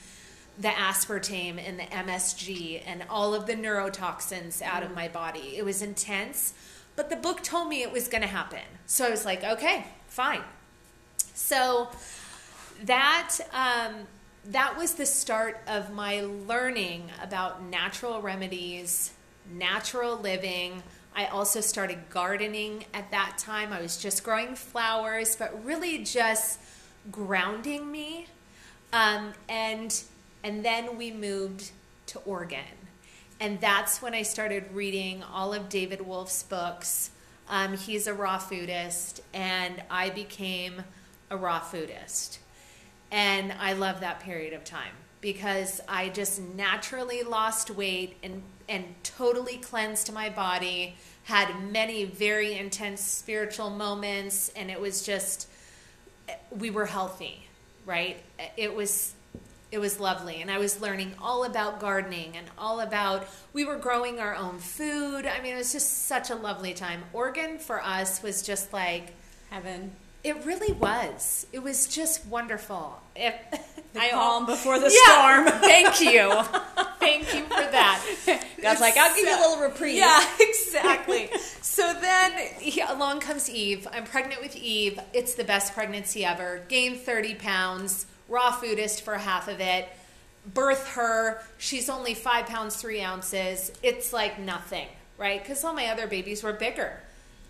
the aspartame and the MSG and all of the neurotoxins out of my body. It was intense, but the book told me it was going to happen. So I was like, okay, fine. So that um, that was the start of my learning about natural remedies, natural living. I also started gardening at that time. I was just growing flowers, but really just grounding me. Um, and and then we moved to Oregon, and that's when I started reading all of David Wolfe's books. Um, he's a raw foodist, and I became a raw foodist. And I love that period of time because I just naturally lost weight and, and totally cleansed my body, had many very intense spiritual moments, and it was just, we were healthy, right? It was it was lovely and i was learning all about gardening and all about we were growing our own food. I mean it was just such a lovely time. Oregon for us was just like heaven it really was. It was just wonderful. It, the I, calm before the yeah, storm. Thank you. Thank you for that. God's like i'll give you a little reprieve. Yeah exactly. So then along comes eve. I'm pregnant with eve. It's the best pregnancy ever. Gained 30 pounds. Raw foodist for half of it, birth her. She's only five pounds, three ounces. It's like nothing, right? Because all my other babies were bigger.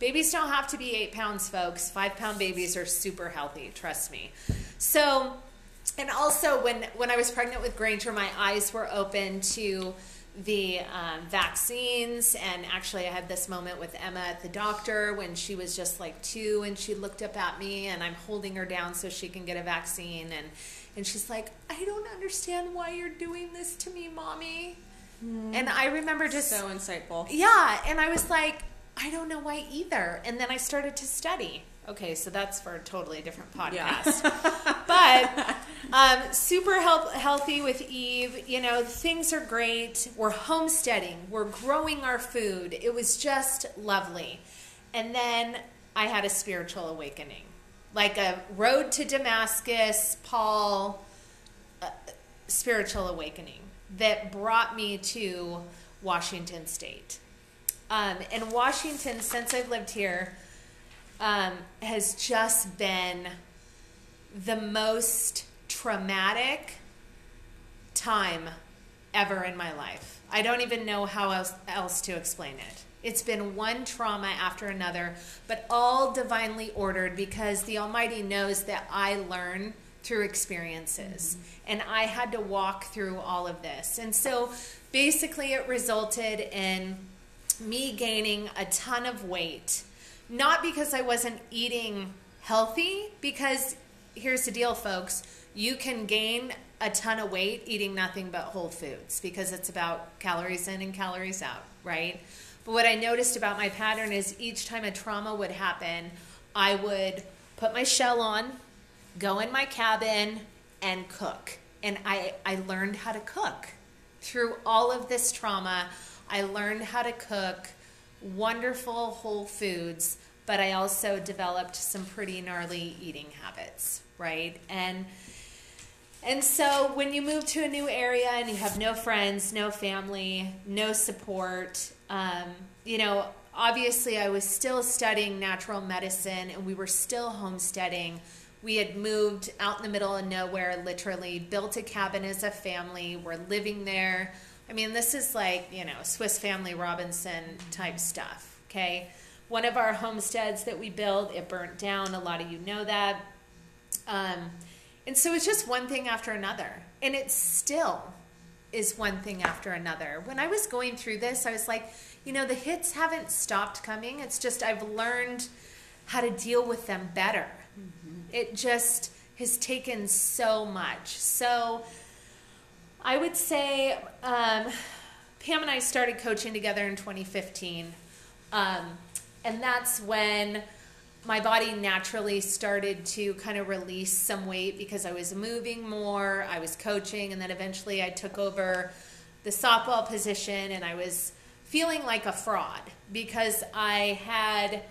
Babies don't have to be eight pounds, folks. Five pound babies are super healthy, trust me. So, and also when when I was pregnant with Granger, my eyes were open to the um, vaccines. And actually, I had this moment with Emma at the doctor when she was just like two, and she looked up at me, and I'm holding her down so she can get a vaccine. And and she's like, I don't understand why you're doing this to me, mommy. Mm. And I remember just so insightful. Yeah, and I was like, I don't know why either. And then I started to study. Okay, so that's for a totally different podcast. Yeah. but um, super help, healthy with Eve. You know, things are great. We're homesteading. We're growing our food. It was just lovely. And then I had a spiritual awakening, like a road to Damascus, Paul, uh, spiritual awakening that brought me to Washington State. Um, and Washington, since I've lived here, um, has just been the most traumatic time ever in my life. I don't even know how else, else to explain it. It's been one trauma after another, but all divinely ordered because the Almighty knows that I learn through experiences. Mm-hmm. And I had to walk through all of this. And so basically, it resulted in me gaining a ton of weight not because I wasn't eating healthy, because here's the deal, folks you can gain a ton of weight eating nothing but whole foods because it's about calories in and calories out, right? But what I noticed about my pattern is each time a trauma would happen, I would put my shell on, go in my cabin, and cook. And I, I learned how to cook. Through all of this trauma, I learned how to cook wonderful whole foods, but I also developed some pretty gnarly eating habits, right? And and so when you move to a new area and you have no friends, no family, no support, um, you know, obviously I was still studying natural medicine and we were still homesteading. We had moved out in the middle of nowhere, literally, built a cabin as a family. We're living there. I mean, this is like, you know, Swiss Family Robinson type stuff, okay? One of our homesteads that we built, it burnt down. A lot of you know that. Um, and so it's just one thing after another. And it still is one thing after another. When I was going through this, I was like, you know, the hits haven't stopped coming. It's just I've learned how to deal with them better. Mm-hmm. It just has taken so much. So, I would say um, Pam and I started coaching together in 2015. Um, and that's when my body naturally started to kind of release some weight because I was moving more, I was coaching, and then eventually I took over the softball position and I was feeling like a fraud because I had,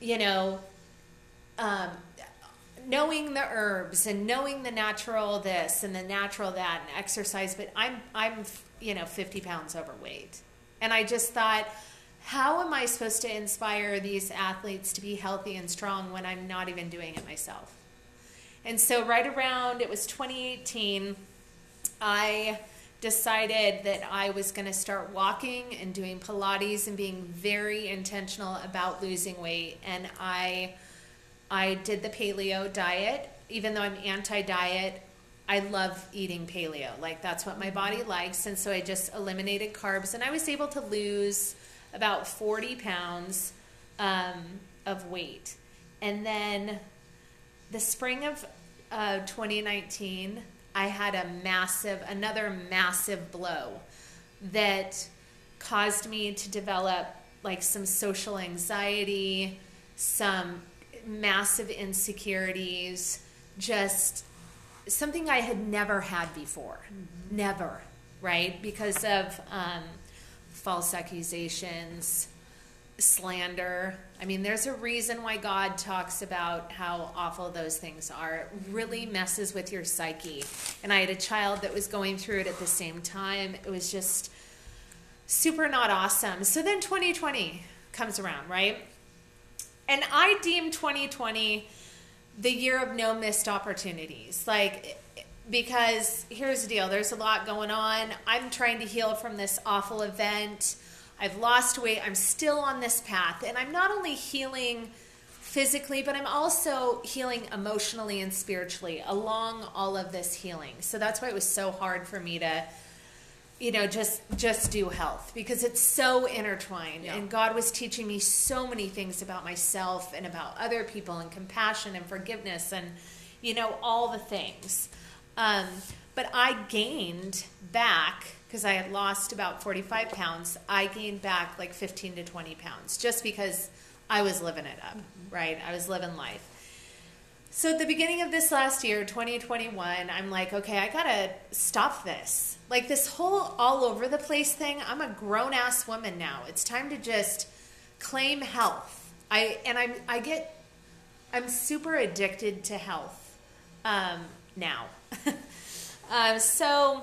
you know, um, knowing the herbs and knowing the natural this and the natural that and exercise but i'm i'm you know 50 pounds overweight. And i just thought how am i supposed to inspire these athletes to be healthy and strong when i'm not even doing it myself? And so right around it was 2018 i decided that i was going to start walking and doing pilates and being very intentional about losing weight. And i I did the paleo diet. Even though I'm anti diet, I love eating paleo. Like, that's what my body likes. And so I just eliminated carbs. And I was able to lose about 40 pounds um, of weight. And then the spring of uh, 2019, I had a massive, another massive blow that caused me to develop like some social anxiety, some massive insecurities, just something I had never had before. Mm-hmm. Never, right? Because of um, false accusations, slander. I mean, there's a reason why God talks about how awful those things are. It really messes with your psyche. And I had a child that was going through it at the same time. It was just super not awesome. So then 2020 comes around, right? And I deem 2020 the year of no missed opportunities. Like, because here's the deal there's a lot going on. I'm trying to heal from this awful event. I've lost weight. I'm still on this path. And I'm not only healing physically, but I'm also healing emotionally and spiritually along all of this healing. So that's why it was so hard for me to you know just just do health because it's so intertwined. Yeah. and god was teaching me so many things about myself and about other people and compassion and forgiveness and you know all the things. Um, but i gained back because i had lost about 45 pounds i gained back like 15 to 20 pounds just because i was living it up right? I was living life. So at the beginning of this last year, 2021, I'm like, okay, I gotta stop this. Like this whole all over the place thing. I'm a grown ass woman now. It's time to just claim health. I and I'm I get I'm super addicted to health um, now. um, so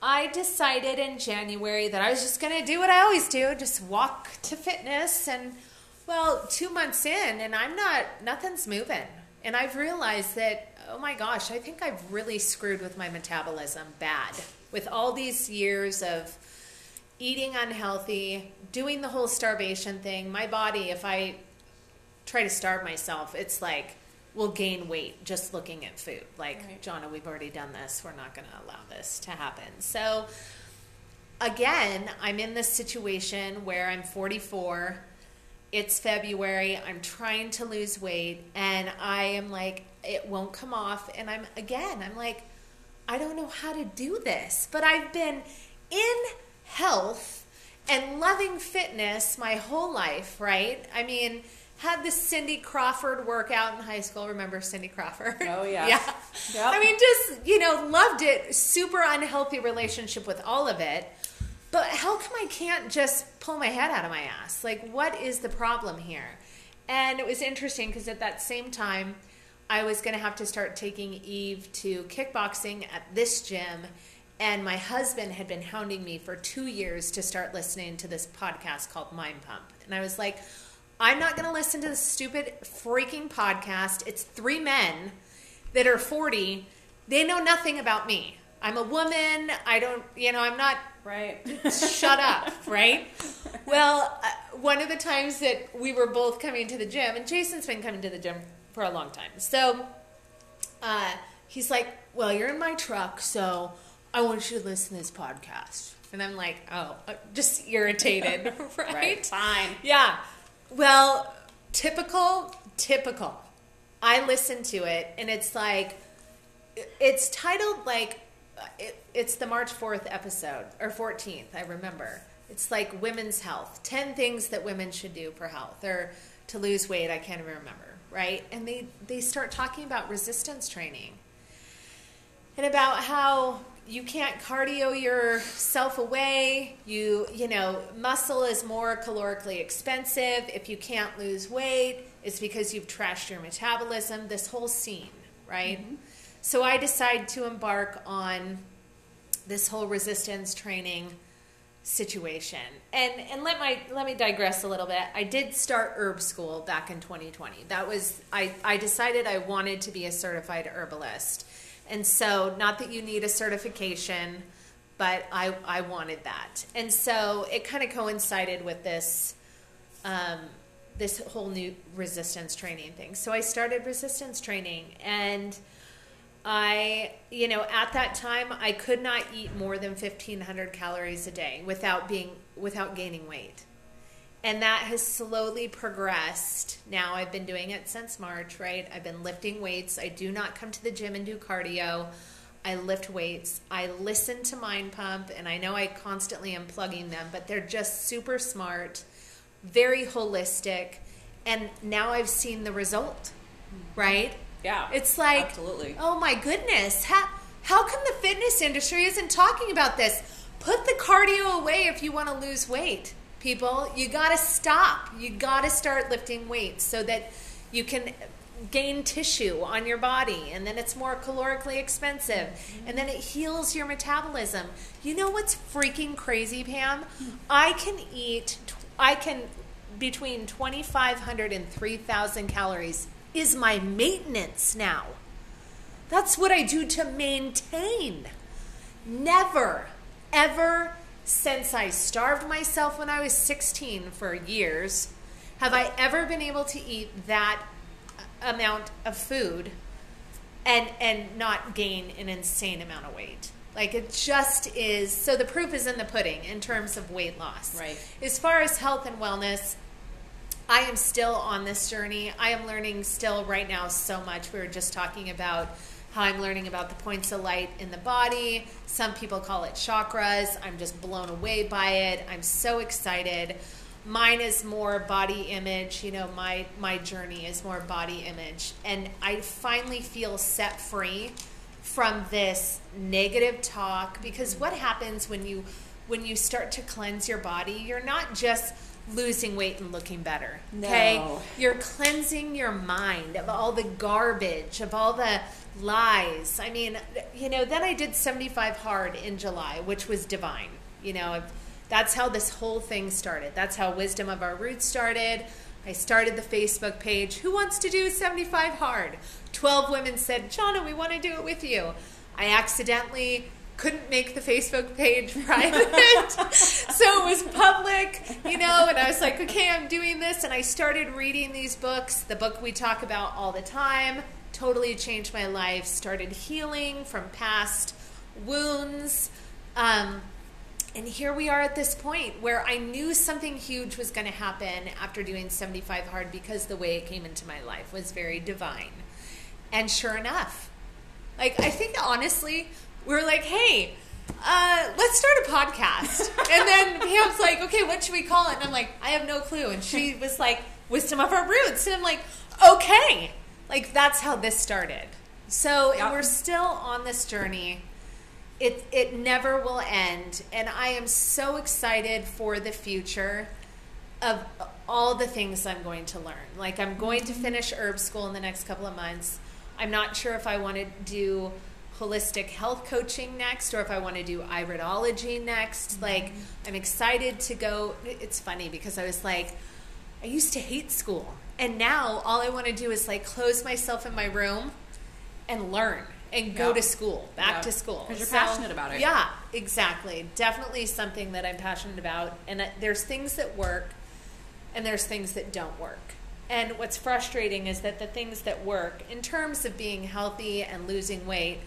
I decided in January that I was just going to do what I always do, just walk to fitness and well, 2 months in and I'm not nothing's moving. And I've realized that oh my gosh, I think I've really screwed with my metabolism bad with all these years of eating unhealthy, doing the whole starvation thing. My body if I try to starve myself, it's like will gain weight just looking at food. Like, Right. Johnna, we've already done this. We're not going to allow this to happen. So, again, I'm in this situation where I'm 44. It's February. I'm trying to lose weight, and I am like, it won't come off. And I'm, again, I'm like, I don't know how to do this, but I've been in health and loving fitness my whole life, right? I mean, had the Cindy Crawford workout in high school. Remember Cindy Crawford? Oh, yeah. yeah. Yep. I mean, just, you know, loved it. Super unhealthy relationship with all of it. But how come I can't just pull my head out of my ass? Like, what is the problem here? And it was interesting because at that same time, I was going to have to start taking Eve to kickboxing at this gym. And my husband had been hounding me for two years to start listening to this podcast called Mind Pump. And I was like, I'm not going to listen to this stupid freaking podcast. It's three men that are 40. They know nothing about me. I'm a woman. I don't, you know, I'm not Right. shut up, right? Well, uh, one of the times that we were both coming to the gym, and Jason's been coming to the gym for a long time. So uh, he's like, Well, you're in my truck, so I want you to listen to this podcast. And I'm like, Oh, uh, just irritated, right? Right. Fine. Yeah. Well, typical, typical. I listen to it, and it's like, it's titled like, it, it's the March 4th episode, or 14th, I remember. It's like women's health 10 things that women should do for health, or to lose weight, I can't even remember, right? And they, they start talking about resistance training and about how you can't cardio yourself away. You you know muscle is more calorically expensive. If you can't lose weight it's because you've trashed your metabolism. This whole scene right? Mm-hmm. So i decide to embark on this whole resistance training situation. And and let my let me digress a little bit. I did start herb school back in 2020 that was i i decided i wanted to be a certified herbalist. And so not that you need a certification but i i wanted that. And so it kind of coincided with this um, this whole new resistance training thing. So i started resistance training and I, you know, at that time, I could not eat more than 1500 calories a day without being, without gaining weight. And that has slowly progressed. Now I've been doing it since March, right? I've been lifting weights. I do not come to the gym and do cardio. I lift weights. I listen to Mind Pump, and I know I constantly am plugging them, but they're just super smart, very holistic. And now I've seen the result, hmm. right? Yeah. It's like, Absolutely. oh my goodness, how, how come the fitness industry isn't talking about this? Put the cardio away if you want to lose weight, people. You got to stop. You got to start lifting weights so that you can gain tissue on your body and then it's more calorically expensive and then it heals your metabolism. You know what's freaking crazy, Pam? Hmm. I can eat I can between 2500 and 3000 calories is my maintenance now. That's what I do to maintain. Never, ever, since I starved myself when I was 16 for years, have I ever been able to eat that amount of food and and not gain an insane amount of weight. Like it just is so the proof is in the pudding in terms of weight loss. Right. As far as health and wellness, I am still on this journey. I am learning still right now so much. We were just talking about how I'm learning about the points of light in the body. Some people call it chakras. I'm just blown away by it. I'm so excited. Mine is more body image, you know, my my journey is more body image and I finally feel set free from this negative talk because what happens when you when you start to cleanse your body, you're not just losing weight and looking better. Okay? No. You're cleansing your mind of all the garbage, of all the lies. I mean, you know, then I did 75 hard in July, which was divine. You know, that's how this whole thing started. That's how Wisdom of Our Roots started. I started the Facebook page. Who wants to do 75 hard? 12 women said, Johnna, we want to do it with you. I accidentally couldn't make the Facebook page private. so it was public, you know, and I was like, okay, I'm doing this. And I started reading these books. The book we talk about all the time totally changed my life, started healing from past wounds. Um, and here we are at this point where I knew something huge was going to happen after doing 75 hard because the way it came into my life was very divine. And sure enough, like I think honestly, we are like, hey, uh, let's start a podcast. and then Pam's like, okay, what should we call it? And I'm like, I have no clue. And she was like, Wisdom of Our Roots. And I'm like, okay. Like that's how this started. So we're still on this journey it it never will end and i am so excited for the future of all the things i'm going to learn like i'm going to finish herb school in the next couple of months i'm not sure if i want to do holistic health coaching next or if i want to do iridology next mm-hmm. like i'm excited to go it's funny because i was like i used to hate school and now all i want to do is like close myself in my room and learn and go Yeah. to school, back Yeah. to school. 'Cause you're passionate about it. Yeah, exactly. Definitely something that I'm passionate about. And that there's things that work and there's things that don't work. And what's frustrating is that the things that work, in terms of being healthy and losing weight,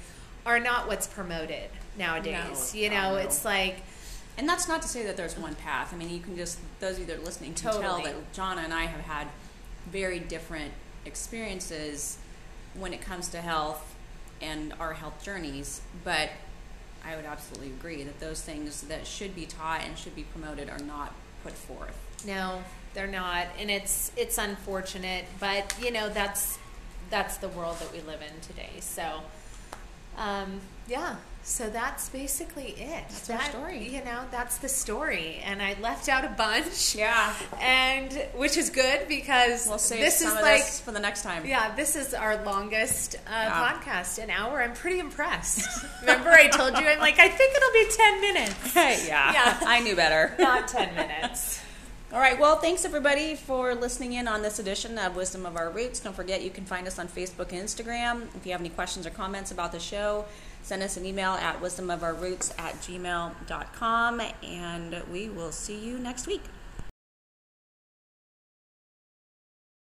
are not what's promoted nowadays. No. you know, no. it's like, And that's not to say that there's one path. I mean, you can just those of you that are listening can tell that Johnna and I have had very different experiences when it comes to health and our health journeys. But I would absolutely agree that those things that should be taught and should be promoted are not put forth. No, they're not, and it's it's unfortunate, but you know that's that's the world that we live in today. So, um, yeah. So that's basically it. That's our That- story. You know, that's the story, and I left out a bunch. Yeah. and which is good because We'll save this some is of like this for the next time. yeah, this is our longest uh, Yeah. podcast, an hour. I'm pretty impressed. Remember, I told you I'm like I think it'll be ten minutes, Hey, yeah. Yeah. I knew better. not ten minutes. All right. Well, thanks everybody for listening in on this edition of Wisdom of Our Roots. Don't forget you can find us on Facebook and Instagram. If you have any questions or comments about the show, send us an email at wisdomofourroots at gmail.com and we will see you next week.